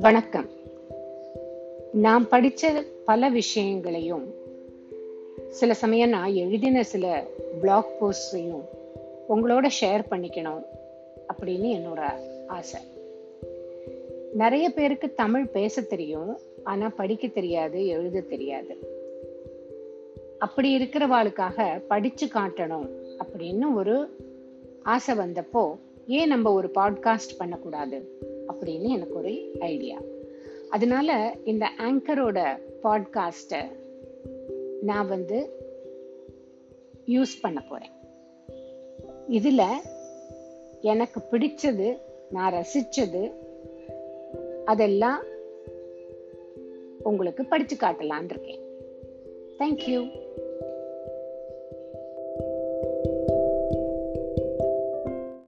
வணக்கம். நான் படித்த பல விஷயங்களையும் சில சமயம் நான் எழுதின சில பிளாக் போஸ்டையும் உங்களோட ஷேர் பண்ணிக்கணும் அப்படின்னு என்னோட ஆசை. நிறைய பேருக்கு தமிழ் பேச தெரியும் ஆனால் படிக்க தெரியாது எழுத தெரியாது. அப்படி இருக்கிறவாளுக்காக படித்து காட்டணும் அப்படின்னு ஒரு ஆசை வந்தப்போ ஏன் நம்ம ஒரு பாட்காஸ்ட் பண்ணக்கூடாது? அப்படின்னு எனக்கு ஒரு ஐடியா அதனால இந்த ஆங்கரோட பாட்காஸ்ட்டை நான் வந்து யூஸ் பண்ண போறேன். இதுல எனக்கு பிடிச்சது நான் ரசிச்சது அதெல்லாம் உங்களுக்கு படிச்சு காட்டலான் இருக்கேன். தேங்க்யூ